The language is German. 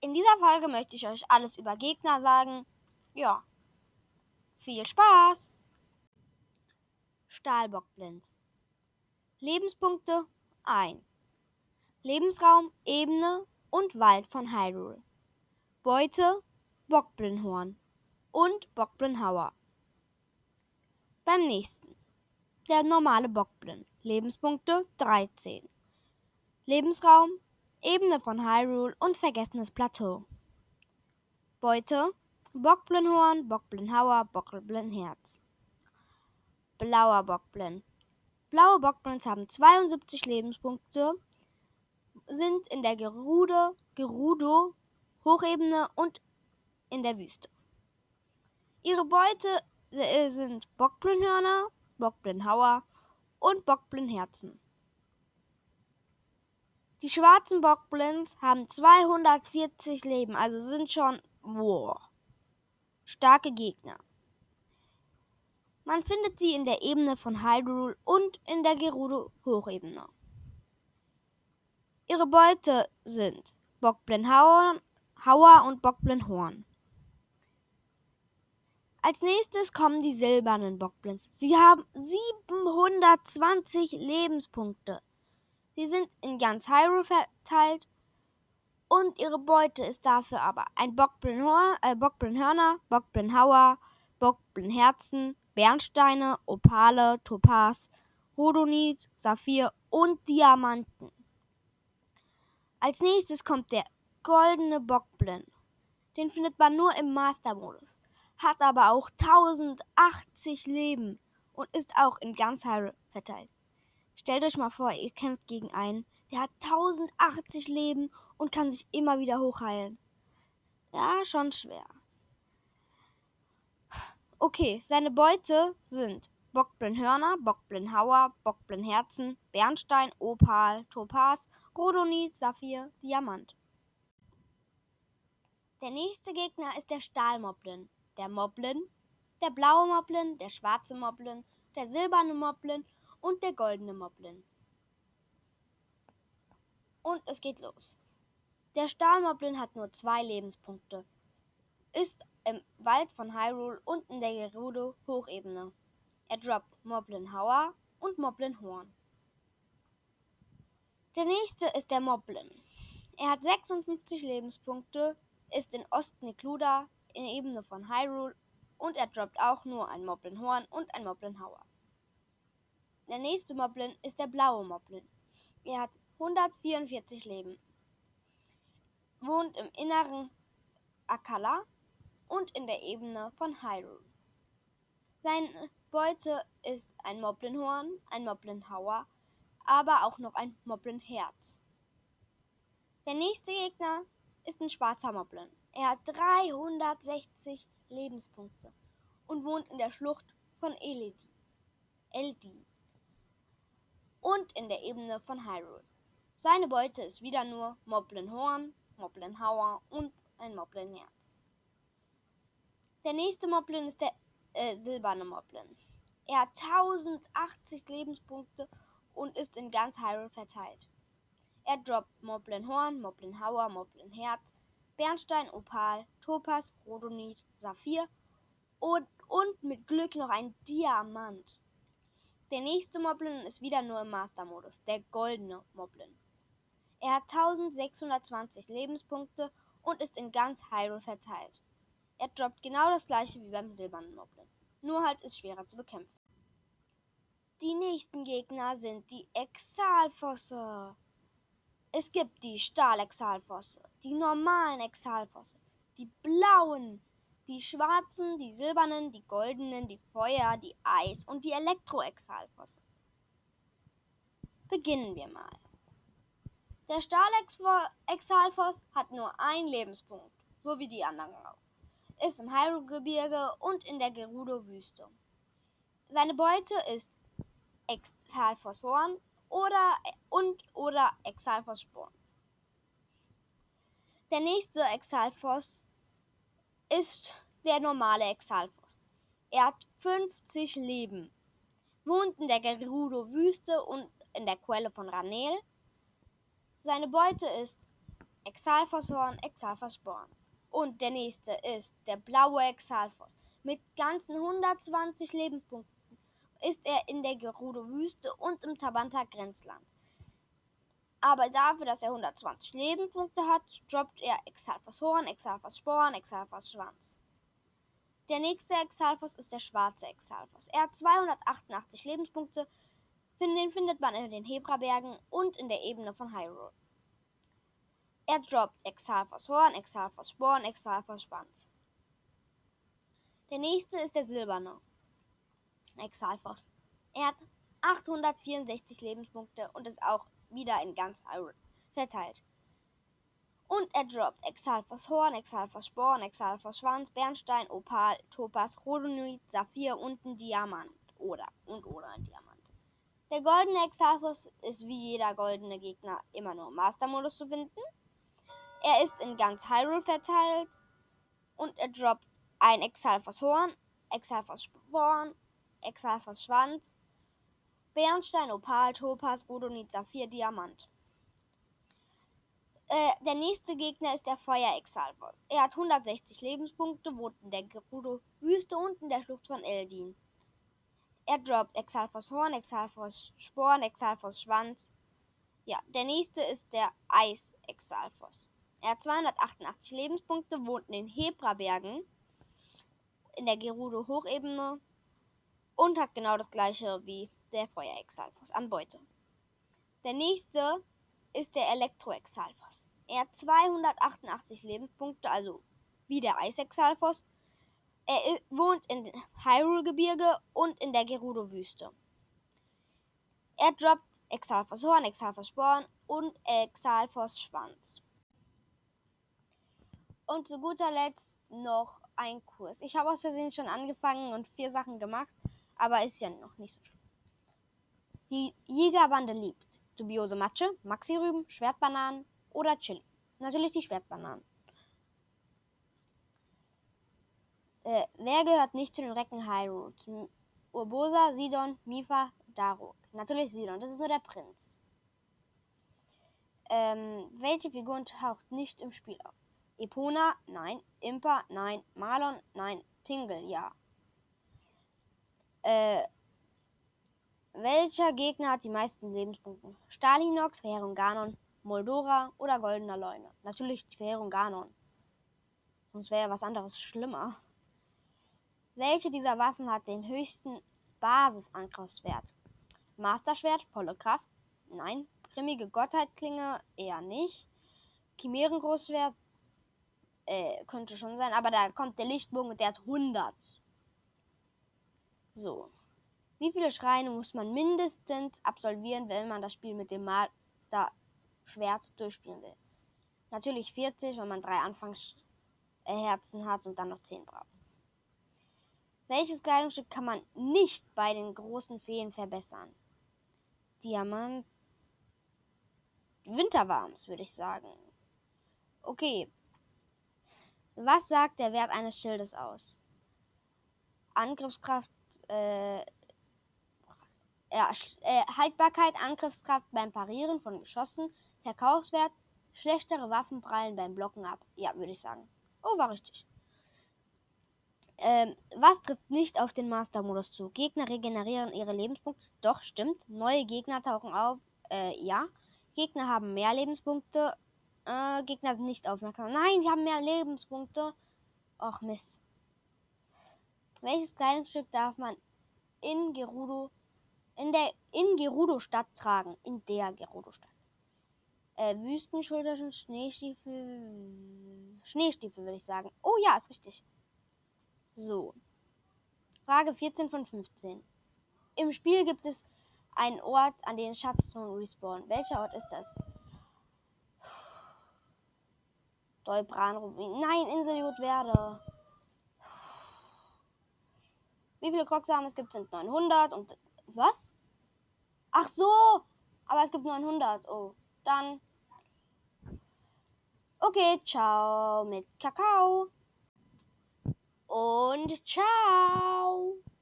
In dieser Folge möchte ich euch alles über Gegner sagen. Ja, viel Spaß! Stahlbockblind. Lebenspunkte 1. Lebensraum, Ebene und Wald von Hyrule. Beute Bockblinhorn und Bockblinhauer. Beim nächsten. Der normale Bockblin. Lebenspunkte 13. Lebensraum, Ebene von Hyrule und vergessenes Plateau. Beute Bockblinhorn, Bockblinhauer, Bockblinherz. Blauer Bockblin. Blaue Bockblins haben 72 Lebenspunkte, sind in der Gerude, Gerudo Hochebene und in der Wüste. Ihre Beute sind Bockblinhörner, Bockblinhauer und Bockblinherzen. Die schwarzen Bockblins haben 240 Leben, also sind schon wow, starke Gegner. Man findet sie in der Ebene von Hyrule und in der Gerudo Hochebene. Ihre Beute sind Bockblinhauer, Hauer und Bockblindhorn. Als nächstes kommen die silbernen Bockblins. Sie haben 720 Lebenspunkte. Sie sind in ganz Hyrule verteilt und ihre Beute ist dafür aber ein Bockblinhörner, äh, Bockblinhörner, Bockblinhauer, Bockblinherzen, Bernsteine, Opale, Topaz, Rhodonit, Saphir und Diamanten. Als nächstes kommt der goldene Bockblin. Den findet man nur im Master-Modus, hat aber auch 1080 Leben und ist auch in ganz Hyrule verteilt. Stellt euch mal vor, ihr kämpft gegen einen, der hat 1080 Leben und kann sich immer wieder hochheilen. Ja, schon schwer. Okay, seine Beute sind Bockblinhörner, Bockblinhauer, Bockblinherzen, Bernstein, Opal, Topaz, Rhodonit, Saphir, Diamant. Der nächste Gegner ist der Stahlmoblin. Der Moblin, der blaue Moblin, der schwarze Moblin, der silberne Moblin und der goldene Moblin. Und es geht los. Der Stahlmoblin hat nur zwei Lebenspunkte, ist im Wald von Hyrule und in der Gerudo Hochebene. Er droppt Moblin Hauer und Moblin Horn. Der nächste ist der Moblin. Er hat 56 Lebenspunkte, ist in Ostnekluda in Ebene von Hyrule und er droppt auch nur ein Moblin Horn und ein Moblin Hauer. Der nächste Moblin ist der blaue Moblin. Er hat 144 Leben, wohnt im inneren Akala und in der Ebene von Hyrule. Seine Beute ist ein Moblinhorn, ein Moblinhauer, aber auch noch ein Moblinherz. Der nächste Gegner ist ein schwarzer Moblin. Er hat 360 Lebenspunkte und wohnt in der Schlucht von Eledi, Eldi und in der Ebene von Hyrule. Seine Beute ist wieder nur Moblinhorn, Moblinhauer und ein Moblinherz. Der nächste Moblin ist der äh, silberne Moblin. Er hat 1080 Lebenspunkte und ist in ganz Hyrule verteilt. Er droppt Moblin Horn, Moblin Hauer, Moblin Herz, Bernstein, Opal, Topaz, Rhodonit, Saphir und, und mit Glück noch ein Diamant. Der nächste Moblin ist wieder nur im Master-Modus, der goldene Moblin. Er hat 1620 Lebenspunkte und ist in ganz Hyrule verteilt. Er droppt genau das gleiche wie beim silbernen Moblin. Nur halt ist schwerer zu bekämpfen. Die nächsten Gegner sind die Exalfosse. Es gibt die Stahl-Exalfosse, die normalen Exalfosse, die blauen, die schwarzen, die silbernen, die goldenen, die Feuer, die Eis und die Elektro-Exalfosse. Beginnen wir mal. Der Stahl-Exalfoss hat nur einen Lebenspunkt, so wie die anderen auch ist im Hyrule-Gebirge und in der Gerudo-Wüste. Seine Beute ist Exalphosporn oder und oder Exalphosporn. Der nächste Exalphos ist der normale Exalphos. Er hat 50 Leben. Wohnt in der Gerudo-Wüste und in der Quelle von Ranel. Seine Beute ist Exalfoshorn, Exalfosporn. Und der nächste ist der blaue Exalfos. Mit ganzen 120 Lebenspunkten ist er in der Gerudo-Wüste und im Tabanta-Grenzland. Aber dafür, dass er 120 Lebenspunkte hat, droppt er Exalfos Horn, Exalfos Sporn, Exalfos Schwanz. Der nächste Exalfos ist der schwarze Exalfos. Er hat 288 Lebenspunkte. Den findet man in den Hebrabergen und in der Ebene von Hyrule. Er droppt Exalfos Horn, Exalfos Sporn, Exalfos Schwanz. Der nächste ist der silberne Exalfos. Er hat 864 Lebenspunkte und ist auch wieder in ganz Iron verteilt. Und er droppt Exalfos Horn, Exalfos Sporn, Exalfos Schwanz, Bernstein, Opal, Topaz, Rhodonit, Saphir und ein Diamant. Oder und oder ein Diamant. Der goldene Exalfos ist wie jeder goldene Gegner immer nur im Master-Modus zu finden. Er ist in ganz Hyrule verteilt und er droppt ein Exalfos Horn, Exalfos Sporn, Exalfos Schwanz, Bernstein, Opal, Topaz, Rhodonit, Saphir, Diamant. Äh, der nächste Gegner ist der Feuer-Exalfos. Er hat 160 Lebenspunkte, wohnt in der Gerudo-Wüste und in der Schlucht von Eldin. Er droppt Exalfos Horn, Exalfos Sporn, Exalfos Schwanz. Ja, der nächste ist der Eis-Exalfos. Er hat 288 Lebenspunkte, wohnt in den Hebrabergen, in der Gerudo-Hochebene und hat genau das gleiche wie der Feuer-Exalfos an Beute. Der nächste ist der Elektro-Exalfos. Er hat 288 Lebenspunkte, also wie der Eis-Exalfos. Er wohnt in Hyrule-Gebirge und in der Gerudo-Wüste. Er droppt Exalfos Horn, Exalfos Sporn und Exalfos Schwanz. Und zu guter Letzt noch ein Kurs. Ich habe aus Versehen schon angefangen und vier Sachen gemacht, aber ist ja noch nicht so schlimm. Die Jägerbande liebt dubiose Matsche, Maxi-Rüben, Schwertbananen oder Chili. Natürlich die Schwertbananen. Äh, wer gehört nicht zu den Recken Hyrules? Urbosa, Sidon, Mifa, Daruk. Natürlich Sidon, das ist so der Prinz. Ähm, welche Figuren taucht nicht im Spiel auf? Epona, nein. Impa, nein. Marlon, nein. Tingle, ja. Äh, welcher Gegner hat die meisten Lebenspunkte? Stalinox, Verheerung Ganon, Moldora oder Goldener Leune? Natürlich die Verheerung Ganon. Sonst wäre ja was anderes schlimmer. Welche dieser Waffen hat den höchsten Basisangriffswert? Masterschwert, volle Kraft? Nein. Grimmige Gottheitklinge? Eher nicht. Chimärengroßschwert? Äh, könnte schon sein, aber da kommt der Lichtbogen und der hat 100. So. Wie viele Schreine muss man mindestens absolvieren, wenn man das Spiel mit dem Master-Schwert durchspielen will? Natürlich 40, wenn man drei Anfangsherzen hat und dann noch 10 braucht. Welches Kleidungsstück kann man nicht bei den großen Feen verbessern? Diamant. Winterwarms, würde ich sagen. Okay. Was sagt der Wert eines Schildes aus? Angriffskraft, äh, äh, Haltbarkeit, Angriffskraft beim Parieren von Geschossen, Verkaufswert, schlechtere Waffen prallen beim Blocken ab. Ja, würde ich sagen. Oh, war richtig. Ähm, was trifft nicht auf den Master-Modus zu? Gegner regenerieren ihre Lebenspunkte. Doch, stimmt. Neue Gegner tauchen auf. Äh, ja. Gegner haben mehr Lebenspunkte. Äh, Gegner sind nicht aufmerksam. Nein, die haben mehr Lebenspunkte. Och, Mist. Welches Kleidungsstück darf man in Gerudo in der in Gerudo-Stadt tragen. In der Gerudo-Stadt. Äh, Wüstenschulterschen, Schneestiefel. Schneestiefel, würde ich sagen. Oh ja, ist richtig. So. Frage 14 von 15. Im Spiel gibt es einen Ort, an dem Schatztruhen respawnen. Welcher Ort ist das? Deubran, Nein, Insel Jodwerde. Wie viele Krocksamen es gibt, sind 900 und was? Ach so, aber es gibt 900. Oh, dann. Okay, ciao mit Kakao. und ciao.